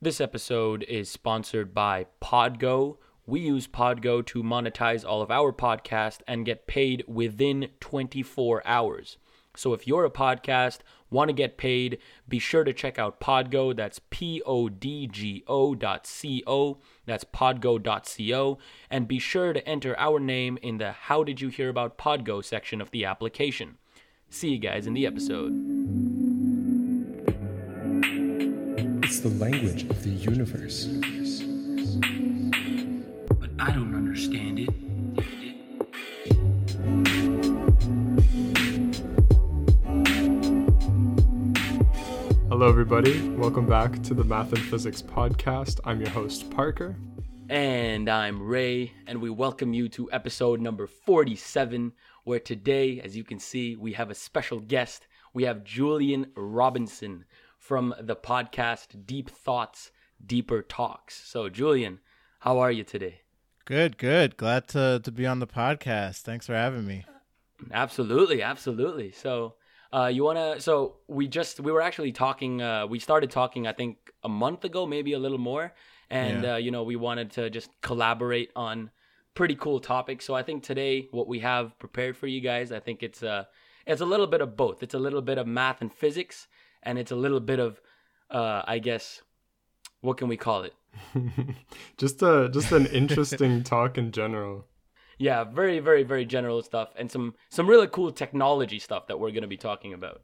This episode is sponsored by Podgo. We use Podgo to monetize all of our podcast and get paid within 24 hours. So if you're a podcast, want to get paid, be sure to check out Podgo. That's P O D G O dot C O. That's podgo.co. And be sure to enter our name in the How Did You Hear About Podgo section of the application. See you guys in the episode. It's the language of the universe. But I don't understand it. Hello, everybody. Welcome back to the Math and Physics Podcast. I'm your host, Parker. And I'm Ray, and we welcome you to episode number 47, where today, as you can see, we have a special guest. We have Julian Robinson from the podcast Deep Thoughts, Deeper Talks. So, Julian, how are you today? Good, good. Glad to to be on the podcast. Thanks for having me. Absolutely, absolutely. So, uh, you wanna? So we just we were actually talking. Uh, we started talking, I think, a month ago, maybe a little more, and Yeah. uh, you know, we wanted to just collaborate on pretty cool topics. So I think today, what we have prepared for you guys, I think it's uh, it's a little bit of both. It's a little bit of math and physics, and it's a little bit of, uh, I guess, what can we call it? just a just an interesting talk in general. Yeah, very, very, very general stuff, and some some really cool technology stuff that we're going to be talking about.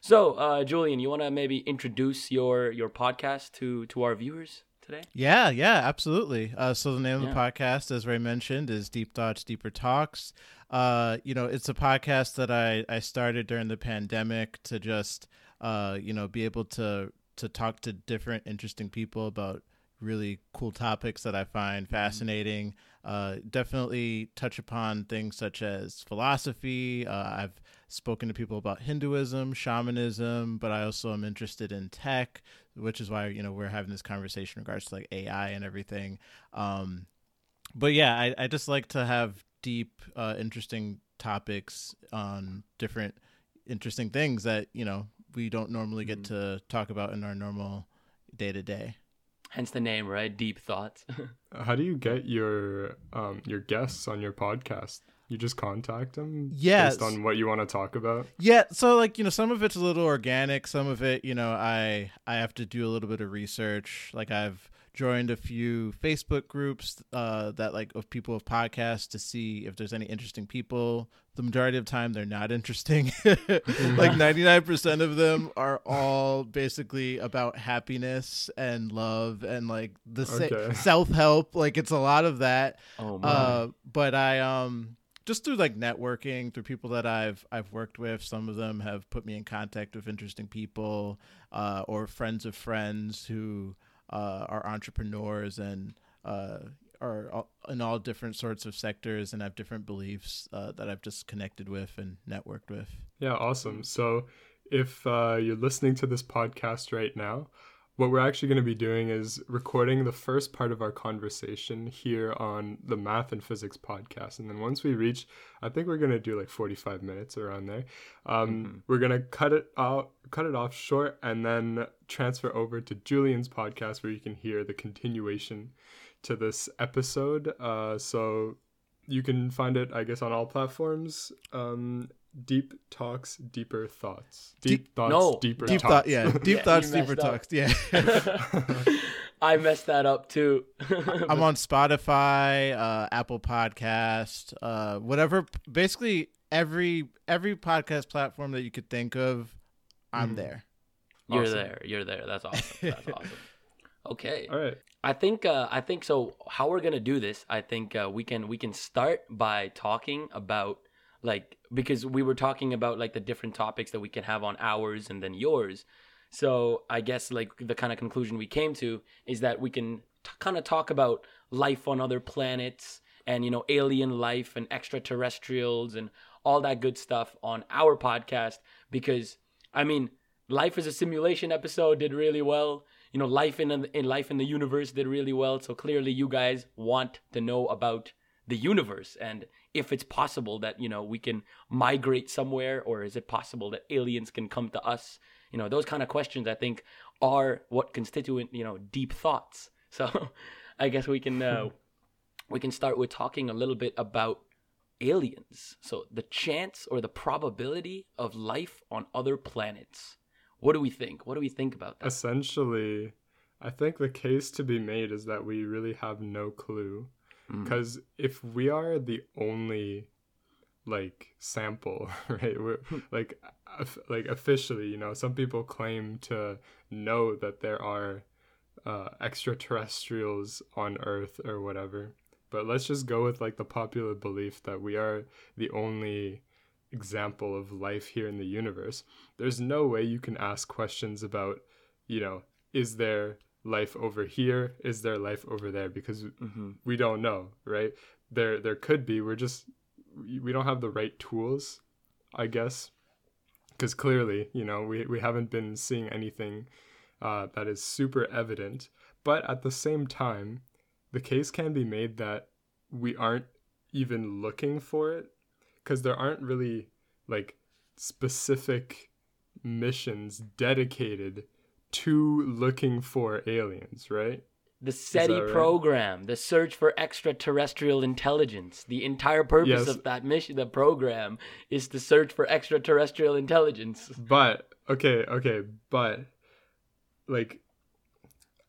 So, uh, Julian, you want to maybe introduce your your podcast to to our viewers today? Yeah, yeah, absolutely. Uh, so the name of the podcast, as Ray mentioned, is Deep Thoughts, Deeper Talks. Uh, you know, it's a podcast that I I started during the pandemic to just uh, you know, be able to to talk to different interesting people about really cool topics that I find fascinating. Uh, definitely touch upon things such as philosophy. Uh, I've spoken to people about Hinduism, shamanism, but I also am interested in tech, which is why you know we're having this conversation in regards to like AI and everything. Um, but yeah, I, I just like to have deep, uh, interesting topics on different interesting things that you know we don't normally get to talk about in our normal day to day. Hence the name, right? Deep thoughts. How do you get your um your guests on your podcast? You just contact them Yes. based on what you want to talk about. Yeah, so like you know, some of it's a little organic. Some of it, you know, I I have to do a little bit of research. Like I've joined a few Facebook groups uh, that like of people of podcasts to see if there's any interesting people. The majority of the time, they're not interesting. like ninety nine percent of them are all basically about happiness and love and like the Okay. self help. Like it's a lot of that. oh my. Uh, but I um just through like networking through people that I've I've worked with. Some of them have put me in contact with interesting people, uh, or friends of friends who uh, are entrepreneurs and uh, are all, in all different sorts of sectors and have different beliefs uh, that I've just connected with and networked with. Yeah, awesome. So if uh, you're listening to this podcast right now, what we're actually going to be doing is recording the first part of our conversation here on the Math and Physics podcast. And then once we reach, I think we're going to do like 45 minutes around there. Um, We're going to cut it out, cut it off short, and then transfer over to Julian's podcast where you can hear the continuation to this episode. Uh, so you can find it, I guess, on all platforms. Um, Deep Talks, Deeper Thoughts. Deep, Deep- Thoughts, No. Deeper Deep Talks. thought, yeah, deep Yeah, thoughts, deeper up. talks, yeah. I messed that up too. I'm on Spotify, uh, Apple Podcast, uh, whatever. Basically, every every podcast platform that you could think of, I'm Mhm. there. You're Awesome. there. You're there. That's awesome. That's awesome. Okay. All right. I think uh, I think so. How we're gonna do this? I think uh, we can we can start by talking about like because we were talking about like the different topics that we can have on ours and then yours. So I guess like the kind of conclusion we came to is that we can t- kind of talk about life on other planets and you know alien life and extraterrestrials and all that good stuff on our podcast because I mean life is a simulation episode did really well you know life in in life in the universe did really well so clearly you guys want to know about the universe and if it's possible that you know we can migrate somewhere or is it possible that aliens can come to us you know those kind of questions i think are what constituent you know deep thoughts. So I guess we can uh, we can start with talking a little bit about aliens. So the chance or the probability of life on other planets. What do we think? What do we think about that? Essentially, I think the case to be made is that we really have no clue. Mm. Because if we are the only like sample, right? We're, like like officially, you know, some people claim to know that there are uh, extraterrestrials on Earth or whatever. But let's just go with like the popular belief that we are the only example of life here in the universe. There's no way you can ask questions about, you know, is there life over here? Is there life over there? Because hmm we don't know, right? There there could be. We're just we we don't have the right tools, I guess. Because clearly, you know, we we haven't been seeing anything uh, that is super evident. But at the same time, the case can be made that we aren't even looking for it because there aren't really like specific missions dedicated to looking for aliens, right? The SETI right? program, the search for extraterrestrial intelligence. The entire purpose Yes. of that mission, the program, is to search for extraterrestrial intelligence. But okay, okay, but like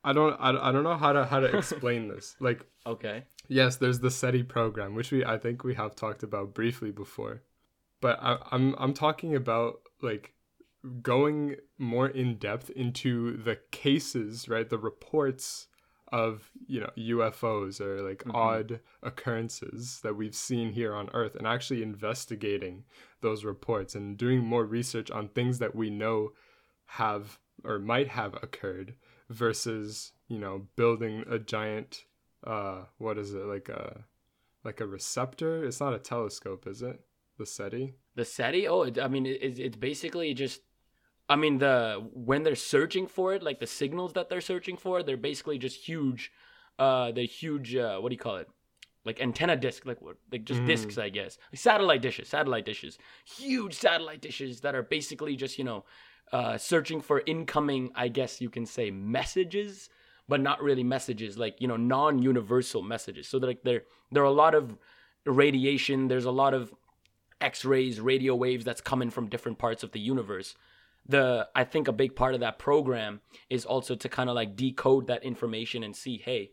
I don't I, I don't know how to how to explain this. Like Okay. yes, there's the SETI program, which we I think we have talked about briefly before. But I, I'm I'm talking about like going more in depth into the cases, right? The reports of you know UFOs or like Mhm. odd occurrences that we've seen here on Earth, and actually investigating those reports and doing more research on things that we know have or might have occurred versus you know building a giant uh what is it like a like a receptor it's not a telescope is it the SETI The SETI? Oh, it, I mean, it, it's basically just. I mean, the when they're searching for it, like the signals that they're searching for, they're basically just huge. Uh, the huge. Uh, what do you call it? Like antenna disc, like what? Like just Mm. discs, I guess. Like satellite dishes, satellite dishes, huge satellite dishes that are basically just you know, uh, searching for incoming. I guess you can say messages, but not really messages. Like you know, non-universal messages. So like there, there are a lot of radiation. There's a lot of x-rays radio waves that's coming from different parts of the universe the i think a big part of that program is also to kind of like decode that information and see hey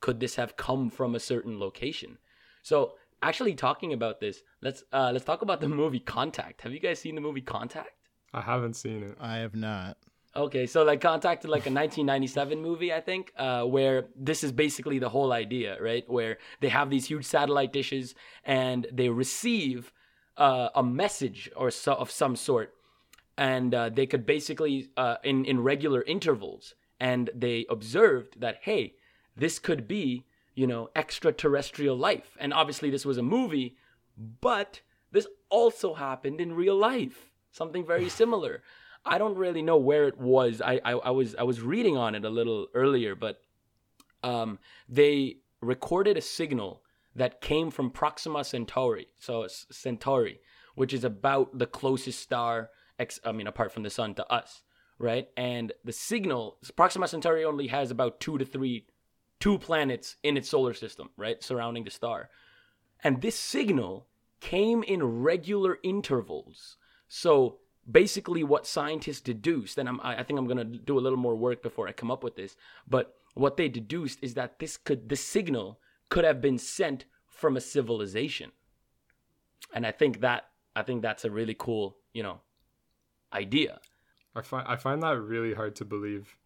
could this have come from a certain location so actually talking about this let's uh let's talk about the movie contact have you guys seen the movie contact I haven't seen it I have not. Okay, so like Contact, is like a 1997 movie, I think, uh, where this is basically the whole idea, right? Where they have these huge satellite dishes and they receive uh, a message or so, of some sort, and uh, they could basically uh, in in regular intervals, and they observed that hey, this could be you know extraterrestrial life, and obviously this was a movie, but this also happened in real life, something very similar. I don't really know where it was. I, I, I was I was reading on it a little earlier, but um, they recorded a signal that came from Proxima Centauri. So Centauri, which is about the closest star, ex, I mean, apart from the sun to us, right? And the signal, Proxima Centauri only has about two to three, two planets in its solar system, right, surrounding the star. And this signal came in regular intervals. So basically, what scientists deduced, and I'm, I think I'm gonna do a little more work before I come up with this, but what they deduced is that this could, this signal could have been sent from a civilization. And I think that, I think that's a really cool, you know, idea. I find I find that really hard to believe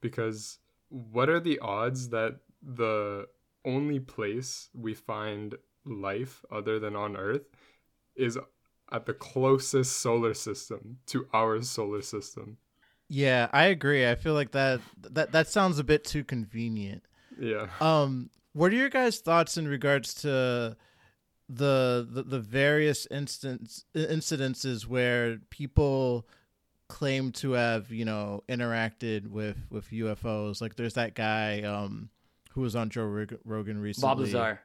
because what are the odds that the only place we find life other than on Earth is at the closest solar system to our solar system? Yeah, I agree. I feel like that that that sounds a bit too convenient. Yeah. Um, what are your guys' thoughts in regards to the the, the various instance incidences where people claim to have you know interacted with with UFOs? Like, there's that guy um who was on Joe Rog- Rogan recently. Bob Lazar.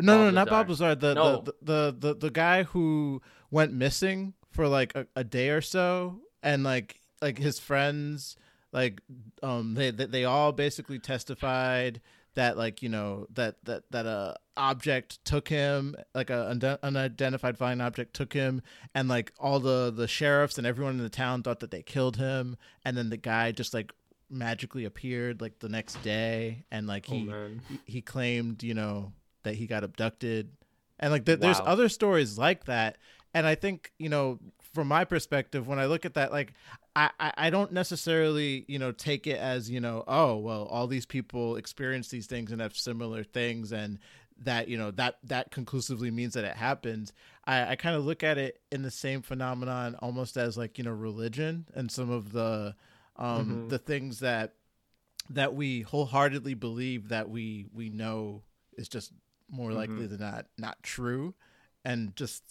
No, no, Bob not Bob Lazar. Lazar. The, No. the, the the the guy who went missing for like a, a day or so, and like like his friends like um they they, they all basically testified that like you know that that that a object took him like a unidentified flying object took him and like all the the sheriffs and everyone in the town thought that they killed him and then the guy just like magically appeared like the next day and like Oh he man. he, claimed you know that he got abducted and like th- there's other stories like that and i think you know from my perspective when i look at that like I, I don't necessarily you know take it as you know oh well all these people experience these things and have similar things and that you know that that conclusively means that it happens. I i kind of look at it in the same phenomenon almost as like you know religion and some of the um Mhm. the things that that we wholeheartedly believe that we we know is just more likely than not not true. And just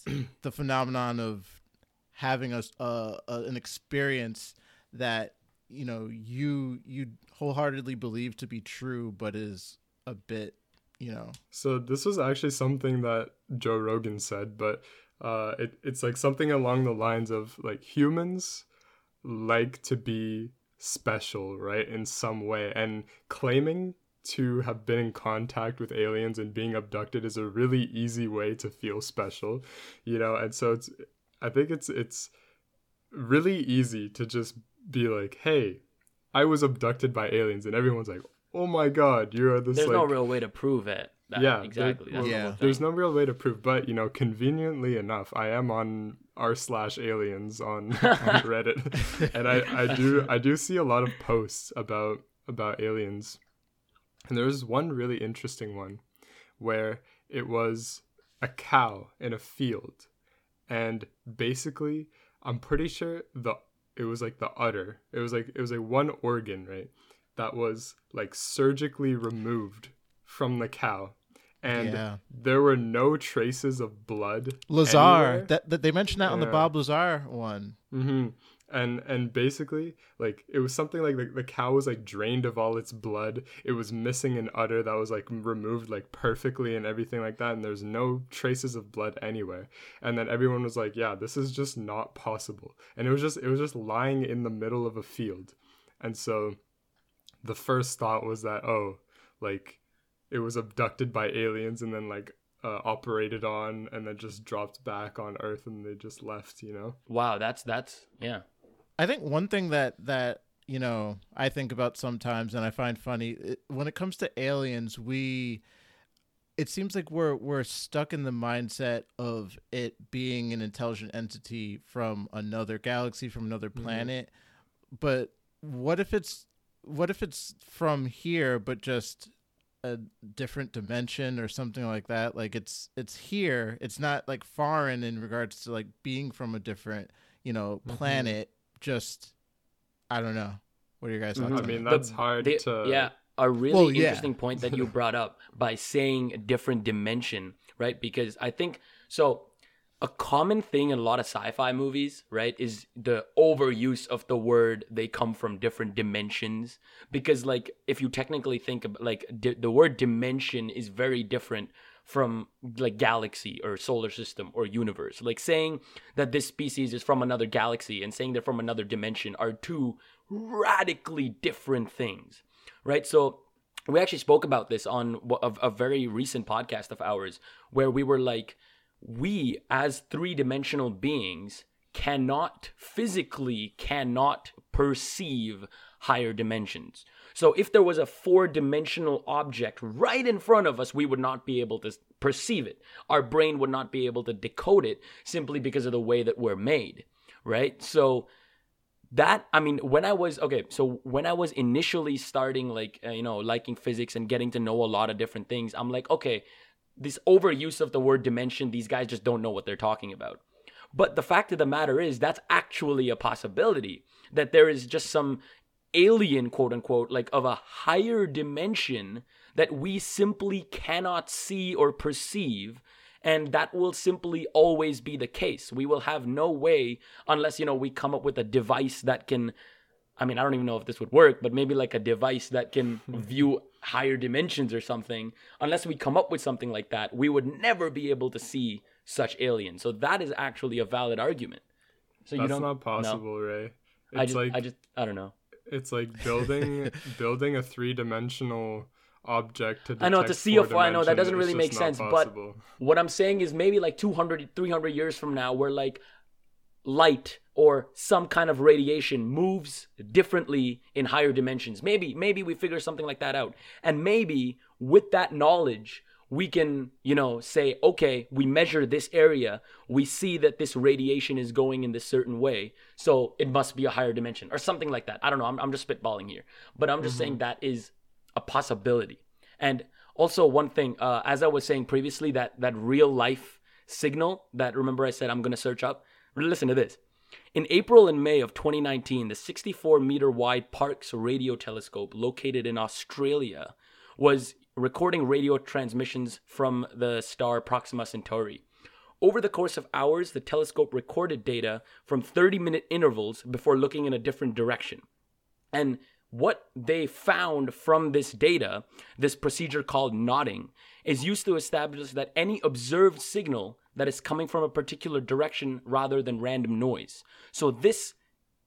the phenomenon of having a, a- an experience that you know you you wholeheartedly believe to be true but is a bit you know. So this was actually something that Joe Rogan said, but uh, it, it's like something along the lines of like humans like to be special, right, in some way, and claiming to have been in contact with aliens and being abducted is a really easy way to feel special, you know, and so it's I think it's it's really easy to just be like, hey, I was abducted by aliens, and everyone's like, oh my god, you are this There's like no real way to prove it. That, Yeah, exactly. there- That's the well, whole thing. there's no real way to prove, but you know, conveniently enough, I am on r slash aliens on, on Reddit, and I, I do I do see a lot of posts about about aliens, and there was one really interesting one where it was a cow in a field, and basically, I'm pretty sure the it was like the udder, it was like it was like one organ, right, that was like surgically removed from the cow and Yeah. there were no traces of blood. lazar anywhere. that, that they mentioned that on the bob lazar one hmm And and basically, like it was something like the, the cow was like drained of all its blood. It was missing an udder that was like removed like perfectly and everything like that. And there's no traces of blood anywhere. And then everyone was like, "Yeah, this is just not possible." And it was just it was just lying in the middle of a field. And so, the first thought was that oh, like it was abducted by aliens and then like uh, operated on and then just dropped back on Earth and they just left. You know. Wow, that's that's yeah. I think one thing that that you know I think about sometimes and I find funny it, when it comes to aliens, we it seems like we're we're stuck in the mindset of it being an intelligent entity from another galaxy, from another mm-hmm. planet. But what if it's what if it's from here, but just a different dimension or something like that? Like it's it's here. It's not like foreign in regards to like being from a different you know mm-hmm. planet. Just I don't know. What are your guys' thoughts? Mm-hmm. I mean, that? that's hard The- to. yeah a really Well, yeah. interesting point that you brought up by saying a different dimension right because i think so a common thing in a lot of sci-fi movies right is the overuse of the word they come from different dimensions because like if you technically think about like di- the word dimension is very different from like galaxy or solar system or universe like saying that this species is from another galaxy and saying they're from another dimension are two radically different things right? So we actually spoke about this on a, a very recent podcast of ours where we were like, we as three dimensional beings cannot physically cannot perceive higher dimensions. So if there was a four dimensional object right in front of us, we would not be able to perceive it. Our brain would not be able to decode it simply because of the way that we're made, right? So that i mean when i was okay so when i was initially starting like uh, you know liking physics and getting to know a lot of different things i'm like okay this overuse of the word dimension these guys just don't know what they're talking about but the fact of the matter is that's actually a possibility that there is just some alien quote unquote like of a higher dimension that we simply cannot see or perceive and that will simply always be the case. We will have no way unless you know we come up with a device that can i mean i don't even know if this would work but maybe like a device that can view higher dimensions or something. Unless we come up with something like that we would never be able to see such aliens so that is actually a valid argument. So you don't not no. possible, Ray. It's i just like i just i don't know It's like building building a three dimensional object to I know, to see a four- I know, that doesn't really make sense, but- What I'm saying is maybe like 200, 300 years from now, where like light or some kind of radiation moves differently in higher dimensions. Maybe, maybe we figure something like that out. And maybe with that knowledge, we can, you know, say, okay, we measure this area, we see that this radiation is going in this certain way, so it must be a higher dimension or something like that. I don't know. I'm, I'm just spitballing here, but I'm just saying that is a possibility. And also one thing, uh, as I was saying previously, that that real life signal that remember I said I'm gonna search up. Listen to this. In April and May of 2019, the 64 meter wide Parkes radio telescope located in Australia was recording radio transmissions from the star Proxima Centauri. Over the course of hours, the telescope recorded data from 30 minute intervals before looking in a different direction. And what they found from this data, this procedure called nodding, is used to establish that any observed signal that is coming from a particular direction rather than random noise. So this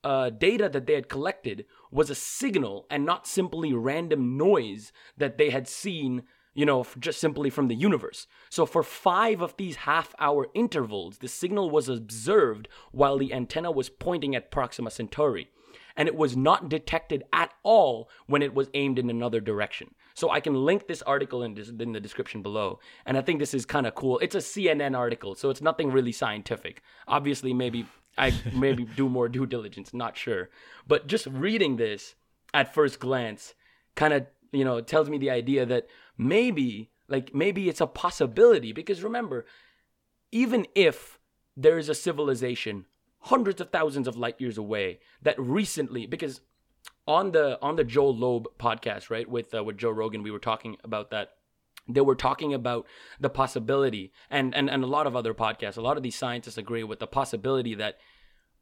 uh, data that they had collected was a signal and not simply random noise that they had seen, you know, just simply from the universe. So for five of these half hour intervals, the signal was observed while the antenna was pointing at Proxima Centauri. And it was not detected at all when it was aimed in another direction. So I can link this article in, this, in the description below. And I think this is kind of cool. It's a CNN article, so it's nothing really scientific. Obviously, maybe I maybe do more due diligence, not sure. But just reading this at first glance kind of, you know, tells me the idea that maybe like maybe it's a possibility because remember, even if there is a civilization hundreds of thousands of light years away that recently because on the on the Joe Loeb podcast, right, with uh, with Joe Rogan, we were talking about that. They were talking about the possibility, and, and and a lot of other podcasts. A lot of these scientists agree with the possibility that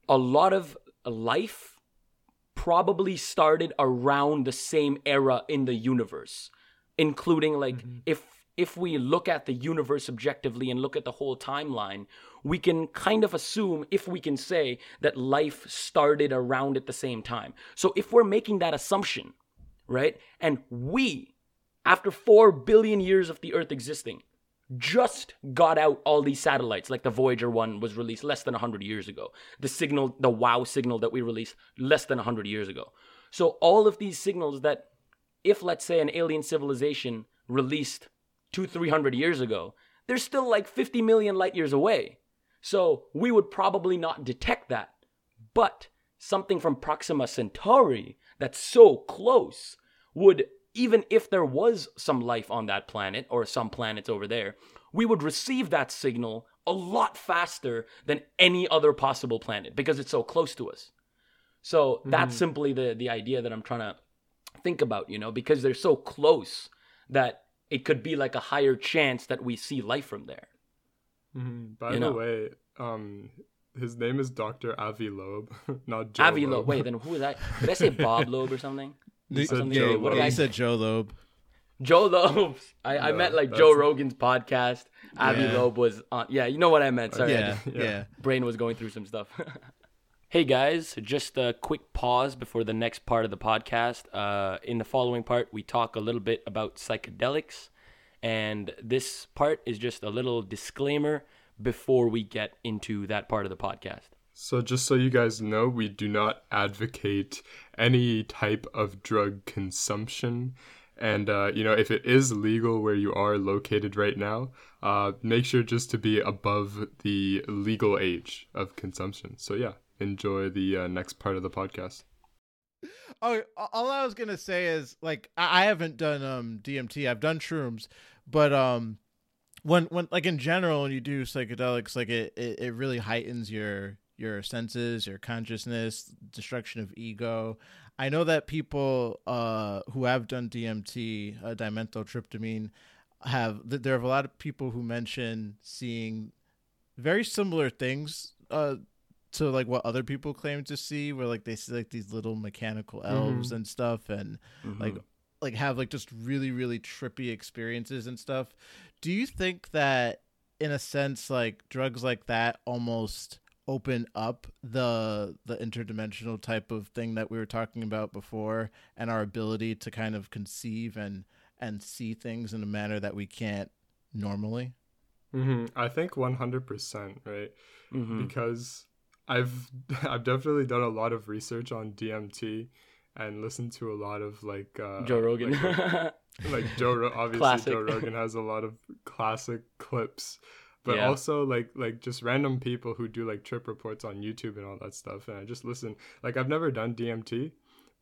a lot of life probably started around the same era in the universe, including like mm-hmm. if if we look at the universe objectively and look at the whole timeline, we can kind of assume, if we can say, that life started around at the same time. So if we're making that assumption, right, and we, after 4 billion years of the Earth existing, just got out all these satellites, like the Voyager one was released less than 100 years ago. The signal, the WOW signal that we released less than 100 years ago. So all of these signals that, if let's say an alien civilization released two, three hundred years ago, they're still like 50 million light years away. So we would probably not detect that. But something from Proxima Centauri that's so close would, even if there was some life on that planet or some planets over there, we would receive that signal a lot faster than any other possible planet because it's so close to us. So that's simply the the idea that I'm trying to think about, you know, because they're so close that it could be like a higher chance that we see life from there. Mhm. By You the know. way, um, his name is Dr. Avi Loeb, not Joe Avi Loeb. Loeb. Wait, then who is that? Did I say Bob Loeb or something? You said Joe what did yeah, I Loeb. said Joe Loeb. Joe Loeb. I, I No, meant like that's- Joe Rogan's podcast. Avi Yeah. Loeb was on. Yeah, you know what I meant. Sorry, I Yeah, just- Yeah. yeah. brain was going through some stuff. hey guys, just a quick pause before the next part of the podcast. Uh, in the following part, we talk a little bit about psychedelics, and this part is just a little disclaimer before we get into that part of the podcast. So, just so you guys know, we do not advocate any type of drug consumption. And, uh, you know, if it is legal where you are located right now, uh, make sure just to be above the legal age of consumption. So, yeah, enjoy the uh, next part of the podcast. Oh, all I was gonna say is like I haven't done um DMT. I've done shrooms, but um when when like in general when you do psychedelics, like it it, it really heightens your your senses, your consciousness, destruction of ego. I know that people uh who have done DMT, uh, dimethyltryptamine, have th- there are a lot of people who mention seeing very similar things uh to like what other people claim to see where like they see like these little mechanical elves and stuff and like like have like just really really trippy experiences and stuff. Do you think that in a sense like drugs like that almost open up the the interdimensional type of thing that we were talking about before and our ability to kind of conceive and and see things in a manner that we can't normally mm-hmm. I think 100%, right? Mhm. Because I've I've definitely done a lot of research on DMT and listened to a lot of like uh, Joe Rogan. like, like Joe Ro- obviously Classic. Joe Rogan has a lot of classic clips but Yeah. also like like just random people who do like trip reports on YouTube and all that stuff and I just listen like I've never done DMT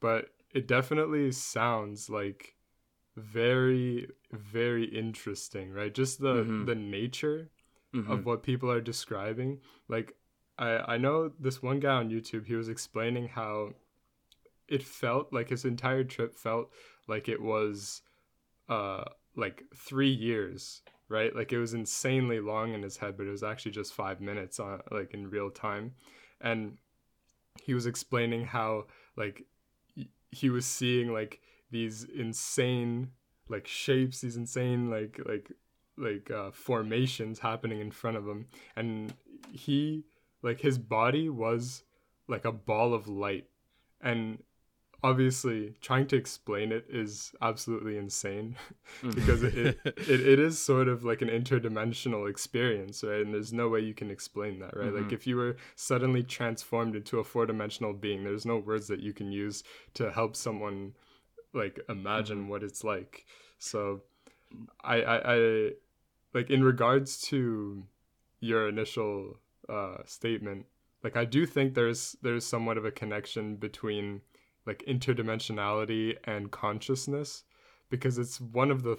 but it definitely sounds like very very interesting right just the Mhm. the nature Mhm. of what people are describing. Like I I know this one guy on YouTube, he was explaining how it felt like his entire trip felt like it was uh like 3 years, right? Like it was insanely long in his head, but it was actually just 5 minutes on like in real time. And he was explaining how like he was seeing like these insane like shapes, these insane like like like uh, formations happening in front of him, and he like his body was like a ball of light, and obviously trying to explain it is absolutely insane Mhm. because it, it, it, it is sort of like an interdimensional experience right and there's no way you can explain that right like Mhm. if you were suddenly transformed into a four-dimensional being there's no words that you can use to help someone like imagine what it's like so I, I i like in regards to your initial uh statement like i do think there's there's somewhat of a connection between like interdimensionality and consciousness because it's one of the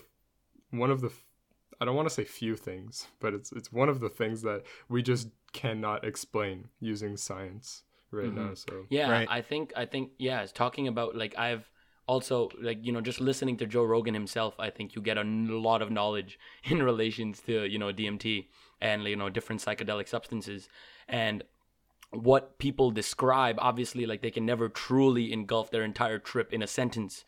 one of the I don't want to say few things, but it's it's one of the things that we just cannot explain using science right Mhm. now. So Yeah, Right. I think I think yeah, it's talking about like I've also like you know just listening to Joe Rogan himself, I think you get a lot of knowledge in relations to you know DMT and you know different psychedelic substances and what people describe obviously like they can never truly engulf their entire trip in a sentence.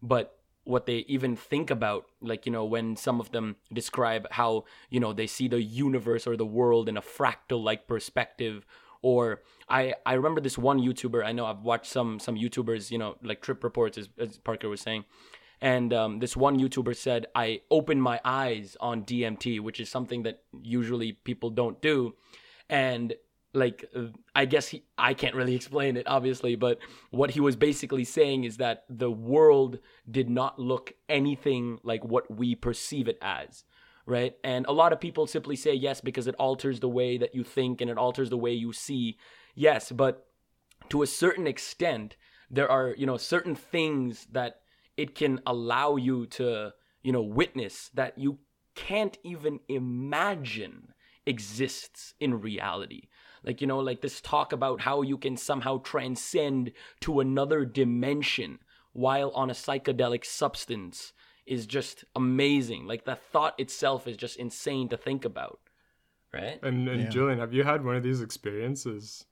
But what they even think about like you know when some of them describe how you know they see the universe or the world in a fractal like perspective. Or i i remember this one youtuber i know i've watched some some youtubers you know like trip reports as, as parker was saying. And um, this one youtuber said i opened my eyes on dmt which is something that usually people don't do. And like uh, i guess he i can't really explain it obviously but what he was basically saying is that the world did not look anything like what we perceive it as right? And a lot of people simply say yes because it alters the way that you think and it alters the way you see. Yes but to a certain extent there are you know certain things that it can allow you to you know witness that you can't even imagine exists in reality like you know like this talk about how you can somehow transcend to another dimension while on a psychedelic substance is just amazing like the thought itself is just insane to think about right and and Yeah. Julian, have you had one of these experiences?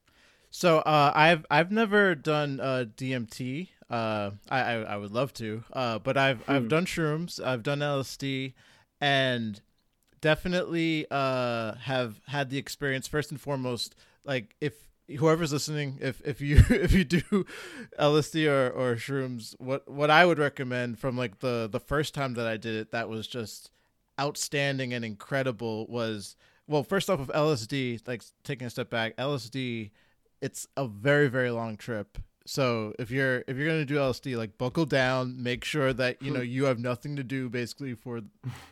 So uh, I've I've never done uh, DMT. Uh, I, I I would love to, uh, but I've Hmm. I've done shrooms. I've done LSD, and definitely uh, have had the experience. First and foremost, like if whoever's listening, if if you if you do LSD or, or shrooms, what what I would recommend from like the the first time that I did it, that was just outstanding and incredible. Was well, first off of LSD, like taking a step back, LSD it's a very very long trip so if you're if you're gonna do lsd like buckle down make sure that you know you have nothing to do basically for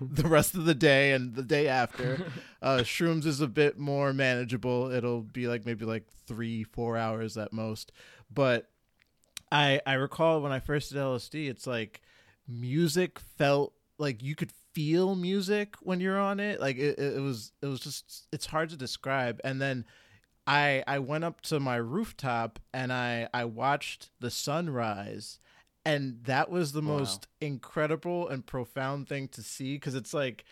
the rest of the day and the day after. Uh shrooms is a bit more manageable. It'll be like maybe like three four hours at most. But i i recall when i first did lsd it's like music felt like you could feel music when you're on it. Like it, it was it was just it's hard to describe. And then I I went up to my rooftop and I I watched the sunrise and that was the Wow. most incredible and profound thing to see because it's like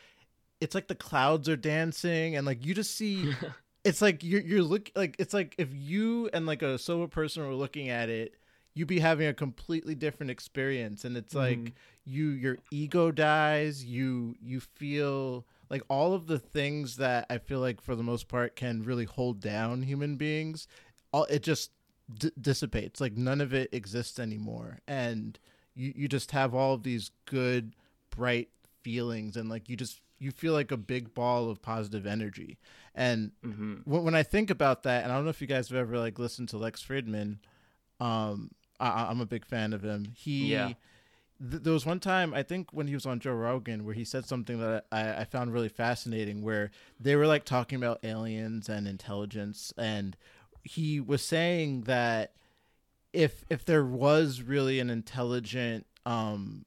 it's like the clouds are dancing and like you just see it's like you're you're look like it's like if you and like a sober person were looking at it you'd be having a completely different experience and it's like Mhm. you your ego dies you you feel like all of the things that I feel like for the most part can really hold down human beings, all it just d- dissipates. Like none of it exists anymore, and you you just have all of these good, bright feelings, and like you just you feel like a big ball of positive energy. And hmm when, when I think about that, and I don't know if you guys have ever like listened to Lex Fridman, um, I, I'm a big fan of him. He, Yeah. Th- there was one time I think when he was on Joe Rogan where he said something that I, I found really fascinating, where they were like talking about aliens and intelligence, and he was saying that if if there was really an intelligent um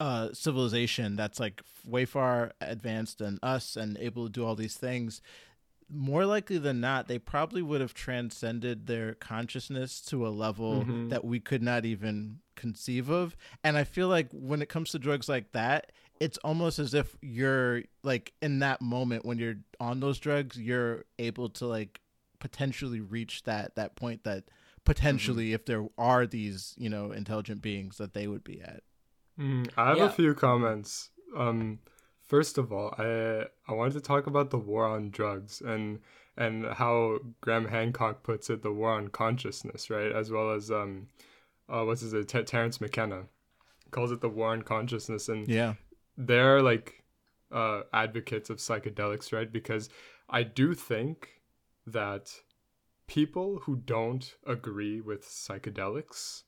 uh civilization that's like way far advanced than us and able to do all these things more likely than not they probably would have transcended their consciousness to a level Mhm. that we could not even conceive of and i feel like when it comes to drugs like that it's almost as if you're like in that moment when you're on those drugs you're able to like potentially reach that that point that potentially if there are these you know intelligent beings that they would be at Mm, I have Yeah. a few comments. Um, first of all, I I wanted to talk about the war on drugs and and how Graham Hancock puts it, the war on consciousness, right? As well as um, uh, what's his name, Ter- Terence McKenna calls it the war on consciousness, and yeah they're like uh, advocates of psychedelics, right? Because I do think that people who don't agree with psychedelics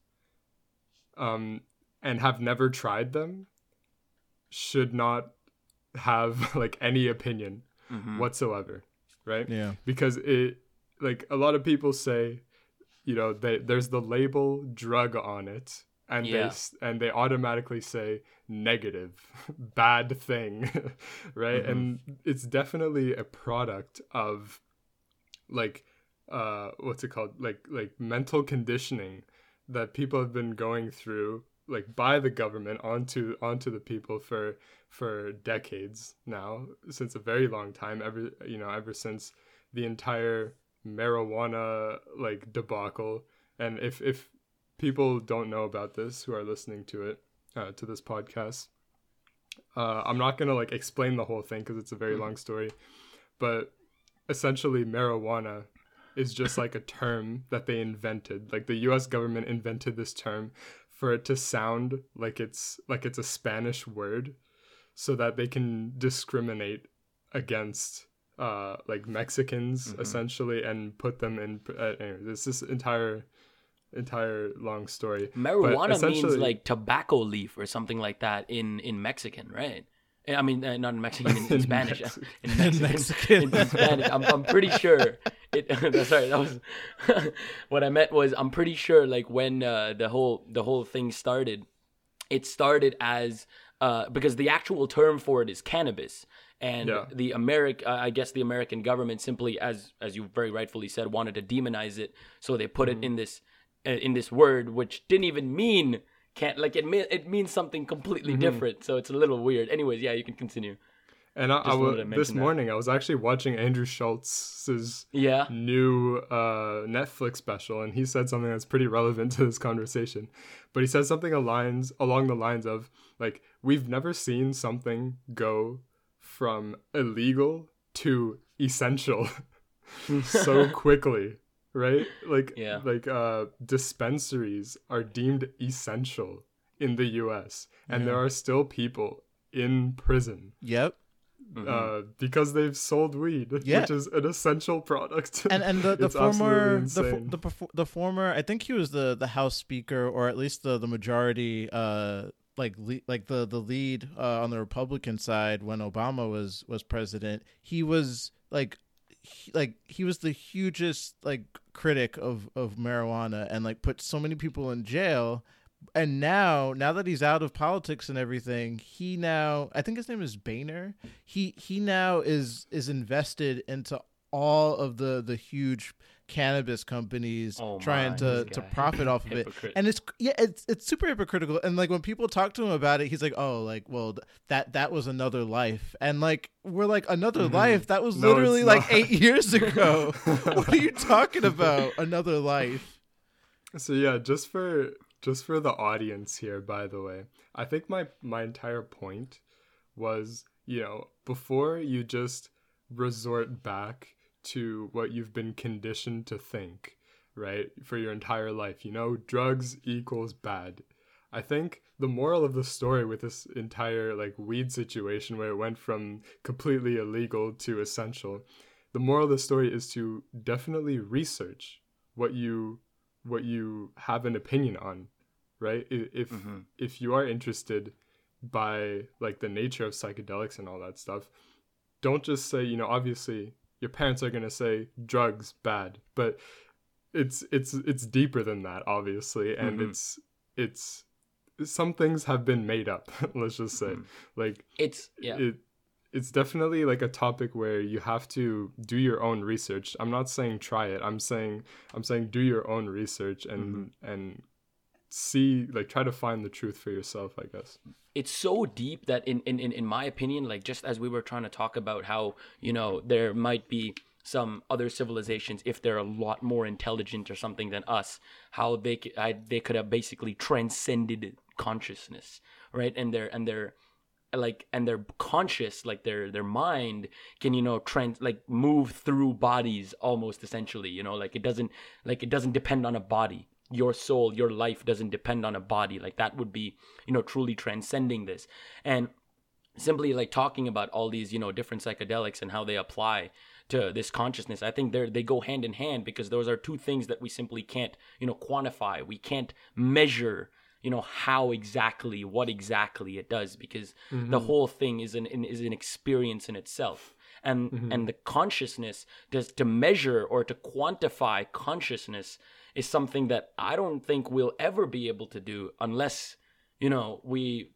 um, and have never tried them should not have like any opinion hmm whatsoever, right? yeah because it like a lot of people say you know they, there's the label drug on it and they Yeah. s- and they automatically say negative bad thing right Mhm. and it's definitely a product of like uh what's it called like like mental conditioning that people have been going through like by the government onto onto the people for for decades now since a very long time ever you know ever since the entire marijuana like debacle. And if if people don't know about this who are listening to it uh, to this podcast uh, i'm not gonna like explain the whole thing because it's a very Mhm. long story. But essentially marijuana is just like a term that they invented. Like the us government invented this term for it to sound like it's like it's a spanish word so that they can discriminate against uh like mexicans Mhm. essentially and put them in uh, anyway, this is entire entire long story Marijuana means like tobacco leaf or something like that in in Mexican, right? Eh, I mean, uh, not in Mexican, in, in Spanish. Mexican. In Mexican. In Spanish. I'm, I'm pretty sure. It, sorry, that was what I meant. Was I'm pretty sure like when uh, the whole the whole thing started, it started as uh, because the actual term for it is cannabis, and Yeah. the Americ uh, I guess the American government simply, as as you very rightfully said, wanted to demonize it, so they put Mm-hmm. it in this uh, in this word, which didn't even mean can't like it mean, it means something completely Mm-hmm. different. So it's a little weird. Anyways, yeah, you can continue. And I, I Just wa- wanted to this mention that. morning i was actually watching Andrew Schulz's Yeah. new uh, Netflix special, and he said something that's pretty relevant to this conversation. But he said something alines along the lines of like we've never seen something go from illegal to essential so quickly, right? Like Yeah. like uh, dispensaries are deemed essential in the U.S. and Yeah. there are still people in prison yep Mhm. uh, because they've sold weed, Yeah. which is an essential product. and and the, the former the, the the former I think he was the the House Speaker or at least the the majority uh like le- like the the lead uh, on the Republican side when Obama was was president he was like he, like he was the hugest like critic of of marijuana and like put so many people in jail and now now that he's out of politics and everything he now i think his name is boehner. He he now is is invested into all of the the huge cannabis companies Oh trying my, to to profit off of it. And it's yeah it's it's super hypocritical. And like when people talk to him about it he's like oh like well th- that that was another life. And like we're like another Mhm. life? That was No, literally like not. eight years ago. What are you talking about? Another life. So yeah, just for just for the audience here, by the way, I think my my entire point was you know, before you just resort back to what you've been conditioned to think, right, for your entire life, you know, drugs equals bad. I think the moral of the story with this entire like weed situation where it went from completely illegal to essential, the moral of the story is to definitely research what you what you have an opinion on, right? If mm-hmm. if you are interested by like the nature of psychedelics and all that stuff, don't just say, you know, obviously your parents are going to say drugs bad, but it's it's it's deeper than that obviously and mm-hmm. it's it's some things have been made up let's just say mm-hmm. like it's yeah it, it's definitely like a topic where you have to do your own research. I'm not saying try it. I'm saying i'm saying do your own research and mm-hmm. and see like try to find the truth for yourself i guess. It's so deep that in, in in my opinion like just as we were trying to talk about how you know there might be some other civilizations if they're a lot more intelligent or something than us how they could I, they could have basically transcended consciousness right? And their and their like and they're conscious like their their mind can you know trans like move through bodies almost essentially you know? Like it doesn't like it doesn't depend on a body. Your soul your life doesn't depend on a body. Like that would be you know truly transcending this. And simply like talking about all these you know different psychedelics and how they apply to this consciousness i think they they go hand in hand because those are two things that we simply can't you know quantify. We can't measure you know how exactly what exactly it does because mm-hmm. the whole thing is an, is an experience in itself and mm-hmm. and the consciousness does to measure or to quantify consciousness is something that i don't think we'll ever be able to do unless you know we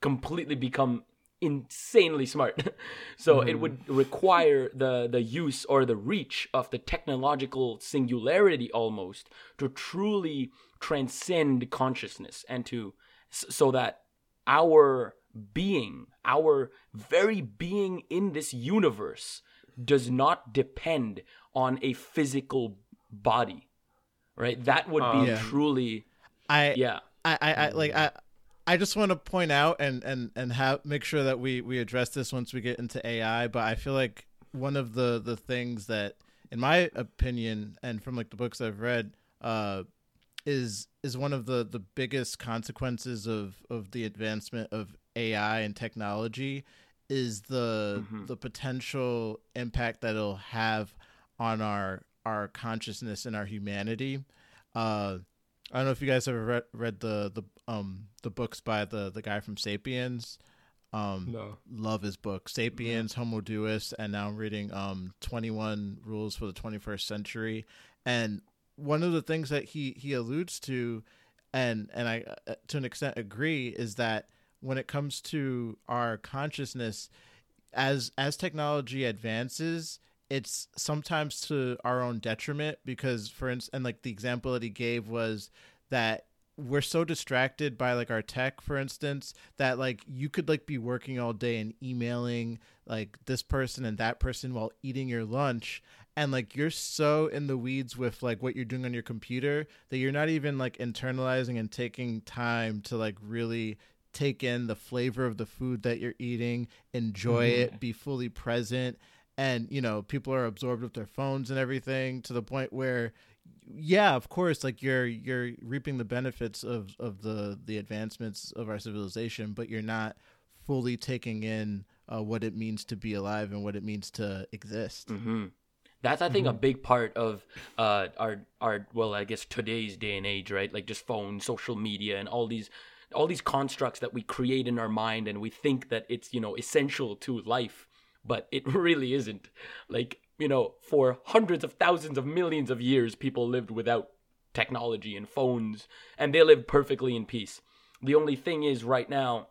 completely become insanely smart. so mm. it would require the the use or the reach of the technological singularity almost to truly transcend consciousness and to so that our being, our very being in this universe does not depend on a physical body. Right? That would be um, truly I yeah. I, I, I like I I just want to point out and and and have make sure that we we address this once we get into AI. But I feel like one of the the things that, in my opinion, and from like the books I've read, uh, is is one of the the biggest consequences of of the advancement of AI and technology is the mm-hmm. the potential impact that it'll have on our our consciousness and our humanity. Uh, I don't know if you guys ever read, read the the um the books by the the guy from Sapiens. Um, no. Love his book, Sapiens, Homo Deus, and now I'm reading um 21 Rules for the 21st Century. And one of the things that he he alludes to, and and I uh, to an extent agree, is that when it comes to our consciousness, as as technology advances, it's sometimes to our own detriment because for instance and like the example that he gave was that we're so distracted by like our tech for instance that like you could like be working all day and emailing like this person and that person while eating your lunch and like you're so in the weeds with like what you're doing on your computer that you're not even like internalizing and taking time to like really take in the flavor of the food that you're eating enjoy mm-hmm. it be fully present and you know people are absorbed with their phones and everything to the point where yeah of course like you're you're reaping the benefits of of the the advancements of our civilization but you're not fully taking in uh, what it means to be alive and what it means to exist mm-hmm. that's i think mm-hmm. a big part of uh our our well i guess today's day and age right like just phone social media and all these all these constructs that we create in our mind and we think that it's you know essential to life but it really isn't. Like, you know, for hundreds of thousands of millions of years, people lived without technology and phones, and they lived perfectly in peace. The only thing is, right now,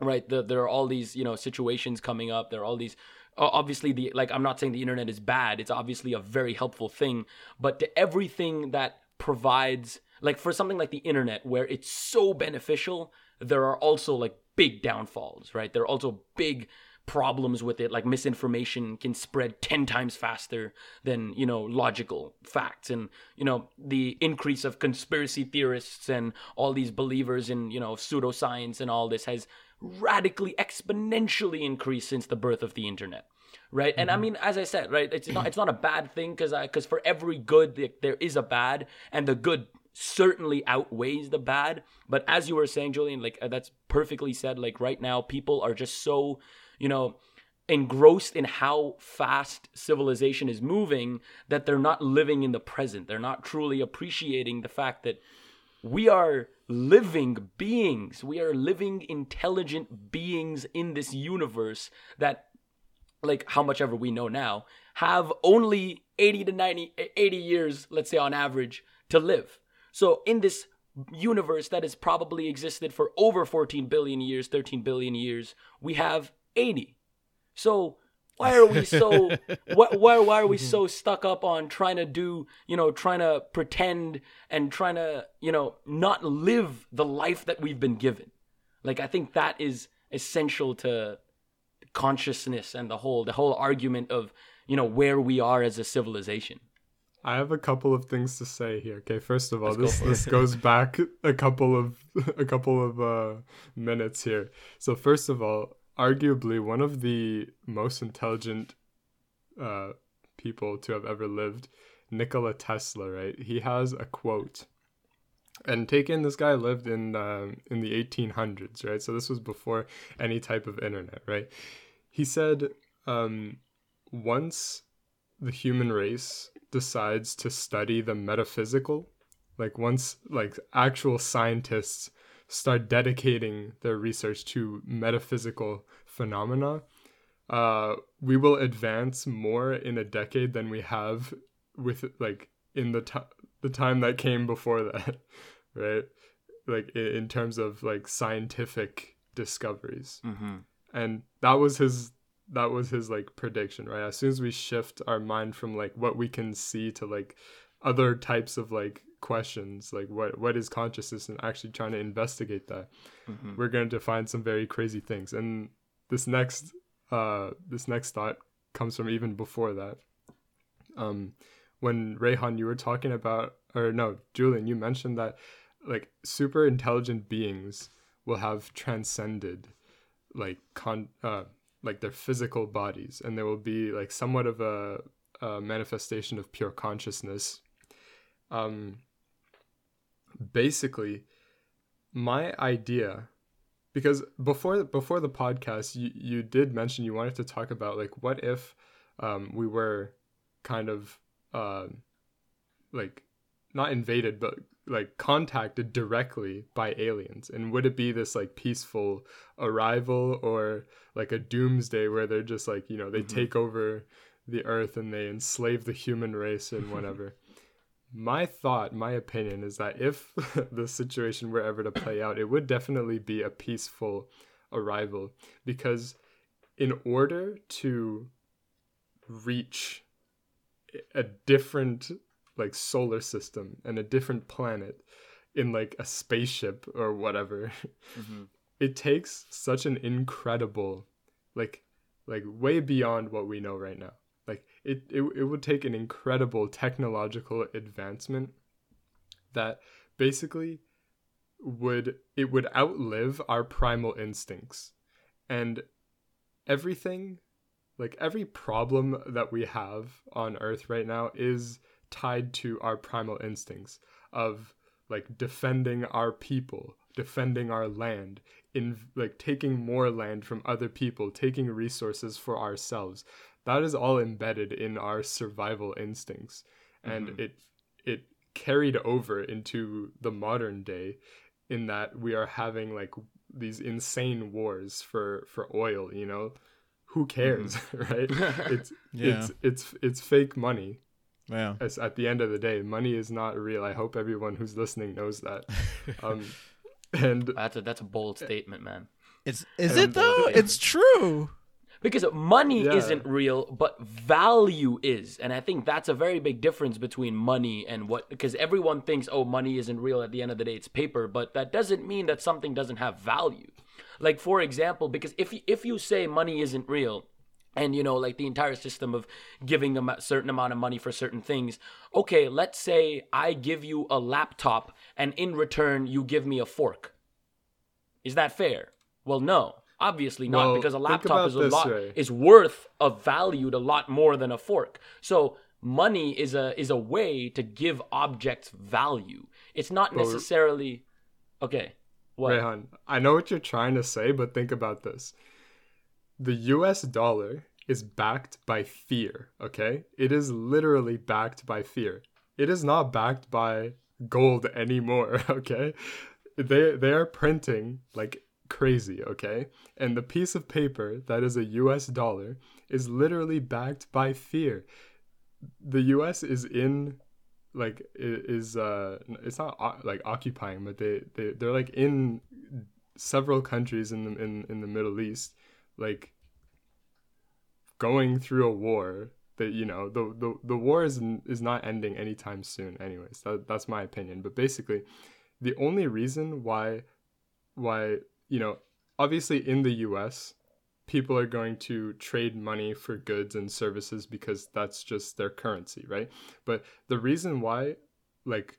right, the, there are all these, you know, situations coming up. There are all these obviously the like i'm not saying the internet is bad it's obviously a very helpful thing but to everything that provides like for something like the internet where it's so beneficial there are also like big downfalls right there are also big problems with it like misinformation can spread 10 times faster than you know logical facts. And you know the increase of conspiracy theorists and all these believers in you know pseudoscience and all this has radically exponentially increased since the birth of the internet right? And i mean as i said right it's not it's not a bad thing because i because for every good there- there is a bad and the good certainly outweighs the bad. But as you were saying julian like uh, that's perfectly said like right now people are just so you know engrossed in how fast civilization is moving that they're not living in the present. They're not truly appreciating the fact that we are living beings. We are living intelligent beings in this universe that like how much ever we know now have only 80 to 90 80 years let's say on average to live. So in this universe that has probably existed for over 14 billion years 13 billion years we have 80 so why are we so why, why why are we so stuck up on trying to do you know trying to pretend and trying to you know not live the life that we've been given like i think that is essential to consciousness and the whole the whole argument of you know where we are as a civilization I have a couple of things to say here. Okay, first of all, Let's this for this goes back a couple of a couple of uh, minutes here. So first of all, arguably one of the most intelligent uh, people to have ever lived, Nikola Tesla. Right, he has a quote. And take in this guy lived in um, in the 1800s, right? So this was before any type of internet, right? He said, um, once the human race decides to study the metaphysical like once like actual scientists start dedicating their research to metaphysical phenomena uh we will advance more in a decade than we have with like in the time the time that came before that right? Like in terms of like scientific discoveries. Mm-hmm. and that was his that was his like prediction right? As soon as we shift our mind from like what we can see to like other types of like questions like what what is consciousness and actually trying to investigate that. Mm-hmm. we're going to find some very crazy things. And this next uh this next thought comes from even before that. Um when Rayhan you were talking about or no Julian you mentioned that like super intelligent beings will have transcended like con uh like their physical bodies. And there will be like somewhat of a, a manifestation of pure consciousness. Um basically my idea because before before the podcast you, you did mention you wanted to talk about like what if um we were kind of uh like not invaded but like contacted directly by aliens and would it be this like peaceful arrival or like a doomsday where they're just like you know they Mhm. take over the earth and they enslave the human race and whatever my thought my opinion is that if the situation were ever to play out it would definitely be a peaceful arrival because in order to reach a different like solar system and a different planet in like a spaceship or whatever Mm-hmm. it takes such an incredible like like way beyond what we know right now like it, it it would take an incredible technological advancement that basically would it would outlive our primal instincts. And everything like every problem that we have on earth right now is tied to our primal instincts of like defending our people defending our land in like taking more land from other people taking resources for ourselves that is all embedded in our survival instincts and Mhm. it it carried over into the modern day in that we are having like these insane wars for for oil you know who cares right it's Yeah. it's it's it's fake money Wow. as at the end of the day money is not real i hope everyone who's listening knows that um and That's a that's a bold statement, man. It's is it though? It's true. Because money Yeah. isn't real, but value is. And I think that's a very big difference between money and what because everyone thinks, oh, money isn't real at the end of the day, it's paper, but that doesn't mean that something doesn't have value. Like for example, because if you, if you say money isn't real, and you know like the entire system of giving a certain amount of money for certain things okay let's say i give you a laptop and in return you give me a fork is that fair well no obviously not Well, because a laptop is a lot way. is worth a valued a lot more than a fork so money is a is a way to give objects value it's not But- necessarily okay what Rehan, I know what you're trying to say, but think about this. The US dollar is backed by fear, okay? It is literally backed by fear. It is not backed by gold anymore, okay? They they are printing like crazy, okay? And the piece of paper that is a US dollar is literally backed by fear. The US is in like is uh it's not like occupying but they, they they're like in several countries in the in, in the middle east like going through a war that you know the the, the war is is not ending anytime soon anyways that, that's my opinion but basically the only reason why why you know obviously in the US people are going to trade money for goods and services because that's just their currency right but the reason why like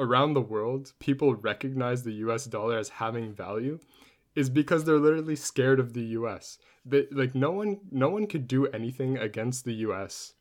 around the world people recognize the US dollar as having value is because they're literally scared of the US. They, like no one no one could do anything against the US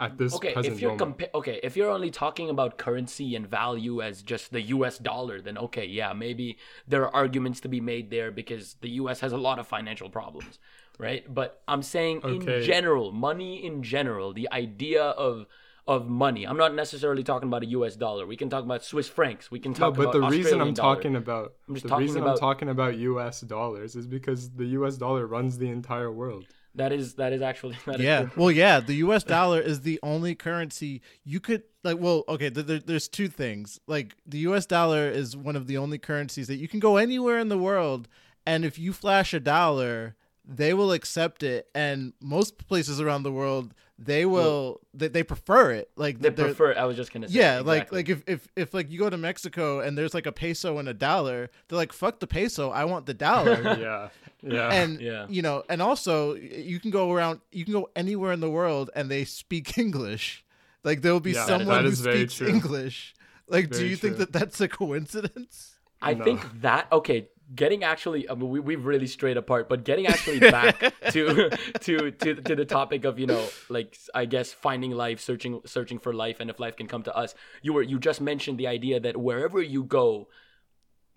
at this okay present if you're moment. compa- okay if you're only talking about currency and value as just the US dollar then okay yeah maybe there are arguments to be made there because the US has a lot of financial problems right but I'm saying in general money in general the idea of of money I'm not necessarily talking about a US dollar we can talk about Swiss francs we can no, talk but about the reason I'm dollar. talking about I'm just the talking reason about- I'm talking about US dollars is because the US dollar runs the entire world. That is that is actually that is yeah. true. Well, yeah, the U.S. dollar is the only currency you could like. Well, okay, th- there, there's two things. Like the U.S. dollar is one of the only currencies that you can go anywhere in the world, and if you flash a dollar, they will accept it. And most places around the world, they will they, they prefer it. Like they they're- prefer I was just going to say Yeah, like exactly. like if, if if like you go to Mexico and there's like a peso and a dollar, they're like fuck the peso, I want the dollar. yeah. Yeah. and Yeah. you know and also you can go around you can go anywhere in the world and they speak english like there will be Yeah, someone that who is very speaks english like do Very you think that that's a coincidence I No. think that okay, getting actually, I mean, we we've really strayed apart, but getting actually back to to to to the topic of you know like I guess finding life, searching searching for life, and if life can come to us. You were you just mentioned the idea that wherever you go.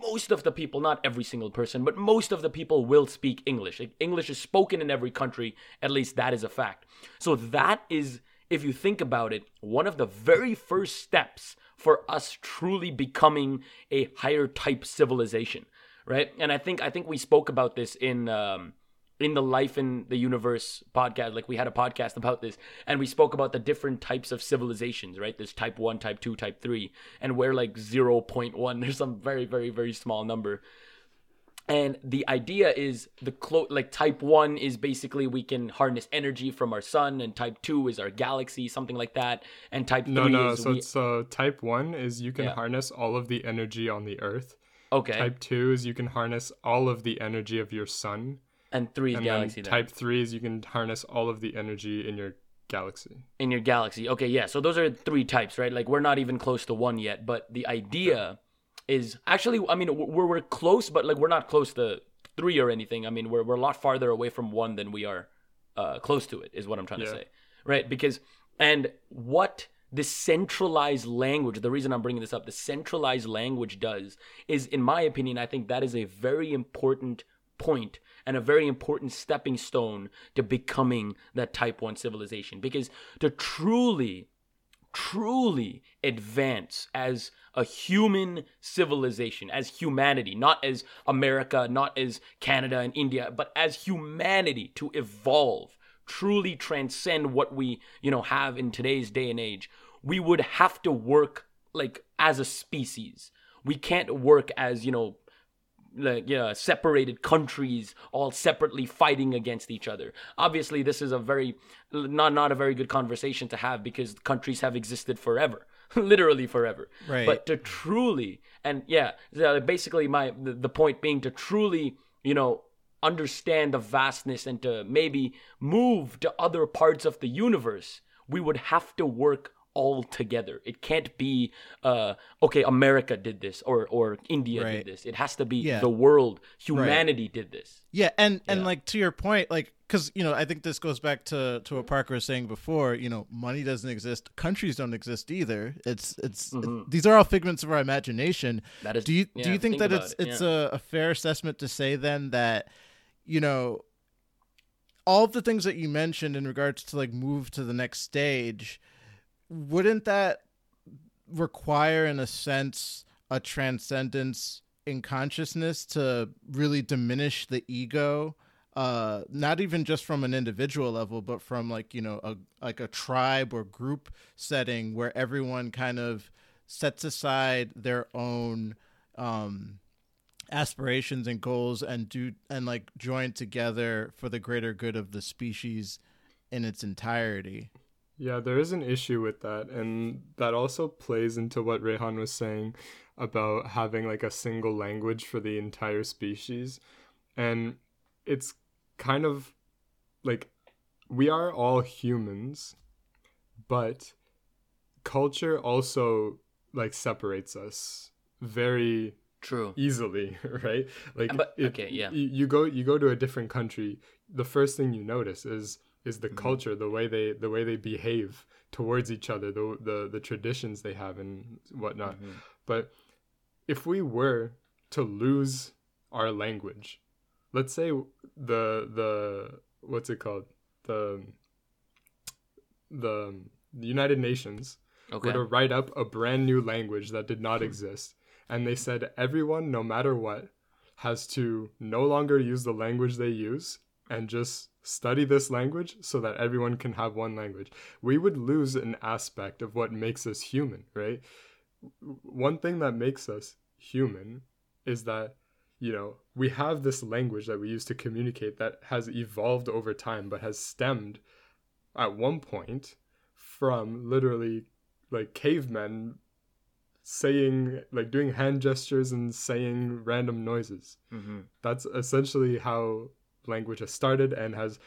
Most of the people, not every single person, but most of the people will speak English. Like, English is spoken in every country, at least that is a fact. So, that is, if you think about it, one of the very first steps for us truly becoming a higher type civilization, right? And I think I think we spoke about this in um, in the Life in the Universe podcast. Like we had a podcast about this, and we spoke about the different types of civilizations, right? There's type one, type two, type three, and we're like zero point one. There's some very very very small number. And the idea is the clo- like type 1 is basically we can harness energy from our sun and type 2 is our galaxy something like that and type 3 no, no. is So, we so type one is you can Yeah. harness all of the energy on the Earth. Okay. Type two is you can harness all of the energy of your sun. and 3 is And galaxy then type three is you can harness all of the energy in your galaxy. in your galaxy. Okay, yeah. So those are three types, right? Like we're not even close to one yet, but the idea is actually I mean we're we're close but like we're not close to 3 or anything. I mean we're we're a lot farther away from one than we are uh close to it is what I'm trying to say. Right? Because and what the centralized language, the reason I'm bringing this up, the centralized language does is in my opinion I think that is a very important point and a very important stepping stone to becoming that type 1 civilization. Because to truly truly advance as a human civilization as humanity not as america not as canada and india but as humanity to evolve truly transcend what we you know have in today's day and age we would have to work like as a species we can't work as you know like yeah, separated countries all separately fighting against each other. Obviously, this is a very not not a very good conversation to have because countries have existed forever, literally forever. Right. But to truly and yeah, basically my the, the point being to truly you know, understand the vastness and to maybe move to other parts of the universe, we would have to work all together. It can't be uh okay, America did this or or India Right. did this. It has to be Yeah. the world, humanity did this. Yeah, and and like to your point, like because you know I think this goes back to to what Parker was saying before. You know, money doesn't exist, countries don't exist either. It's it's it- these are all figments of our imagination. Mm-hmm. That is- do you do you think, think that it's it, it's yeah. a, a fair assessment to say then that you know all of the things that you mentioned in regards to like move to the next stage wouldn't that require in a sense a transcendence in consciousness to really diminish the ego? Uh not even just from an individual level but from like you know a like a tribe or group setting where everyone kind of sets aside their own um aspirations and goals and do and like join together for the greater good of the species in its entirety Yeah, there is an issue with that, and that also plays into what Rehan was saying about having like a single language for the entire species. And it's kind of like we are all humans, but culture also like separates us very True. easily, right? Like, But- if okay, yeah. You, you go you go to a different country. The first thing you notice is is the Mm-hmm. culture, the way they the way they behave towards each other, the the the traditions they have and whatnot. Mm-hmm. But if we were to lose our language, let's say the the what's it called the the, United Nations Okay. were to write up a brand new language that did not exist. And they said everyone, no matter what, has to no longer use the language they use and just study this language so that everyone can have one language. We would lose an aspect of what makes us human, right? One thing that makes us human is that, you know, we have this language that we use to communicate that has evolved over time but has stemmed at one point from literally like cavemen saying like doing hand gestures and saying random noises hmm that's essentially how language has started and has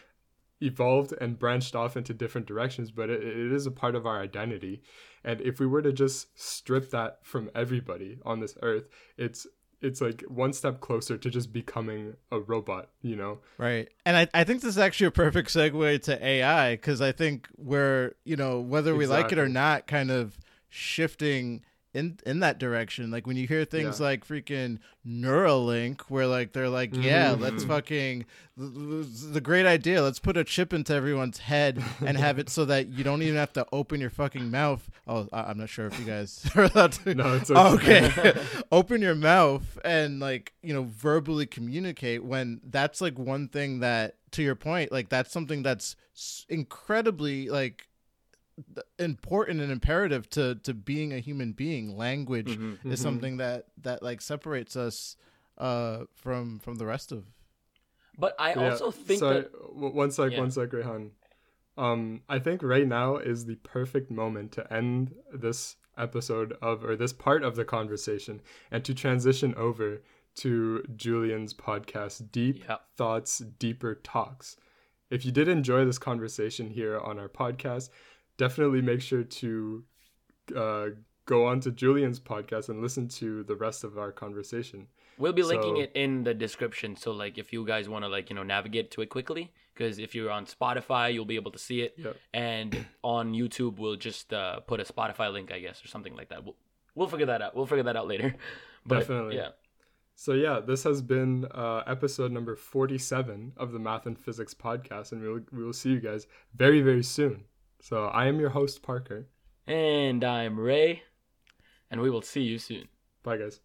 evolved and branched off into different directions but it, it is a part of our identity. And if we were to just strip that from everybody on this earth it's it's like one step closer to just becoming a robot you know? Right. And I, I think this is actually a perfect segue to AI because I think we're, you know, whether we like it or not, kind of shifting in in that direction. Like when you hear things Yeah. like freaking Neuralink, where like they're like, yeah, Mhm. let's fucking the, great idea. Let's put a chip into everyone's head and have it so that you don't even have to open your fucking mouth. Oh, I, I'm not sure if you guys are allowed to. no it's okay open your mouth and like you know verbally communicate when that's like one thing that to your point like that's something that's incredibly like important and imperative to to being a human being language Mhm. is Mhm. something that that like separates us uh from from the rest of But I Yeah, also think so that w- one sec, Yeah. one sec, Rehan. Um, I think right now is the perfect moment to end this episode of or this part of the conversation and to transition over to Julian's podcast, Deep Yeah. Thoughts, Deeper Talks. If you did enjoy this conversation here on our podcast, definitely make sure to uh, go on to Julian's podcast and listen to the rest of our conversation. We'll be linking So- it in the description. So like if you guys want to like, you know, navigate to it quickly because if you're on Spotify, you'll be able to see it. Yep. And on YouTube, we'll just uh, put a Spotify link, I guess, or something like that. We'll, we'll figure that out. We'll figure that out later. But, Definitely. Yeah. So yeah, this has been uh, episode number forty-seven of the Math and Physics podcast, and we will we will see you guys very very soon. So I am your host Parker. And I'm Ray. And we will see you soon. Bye guys.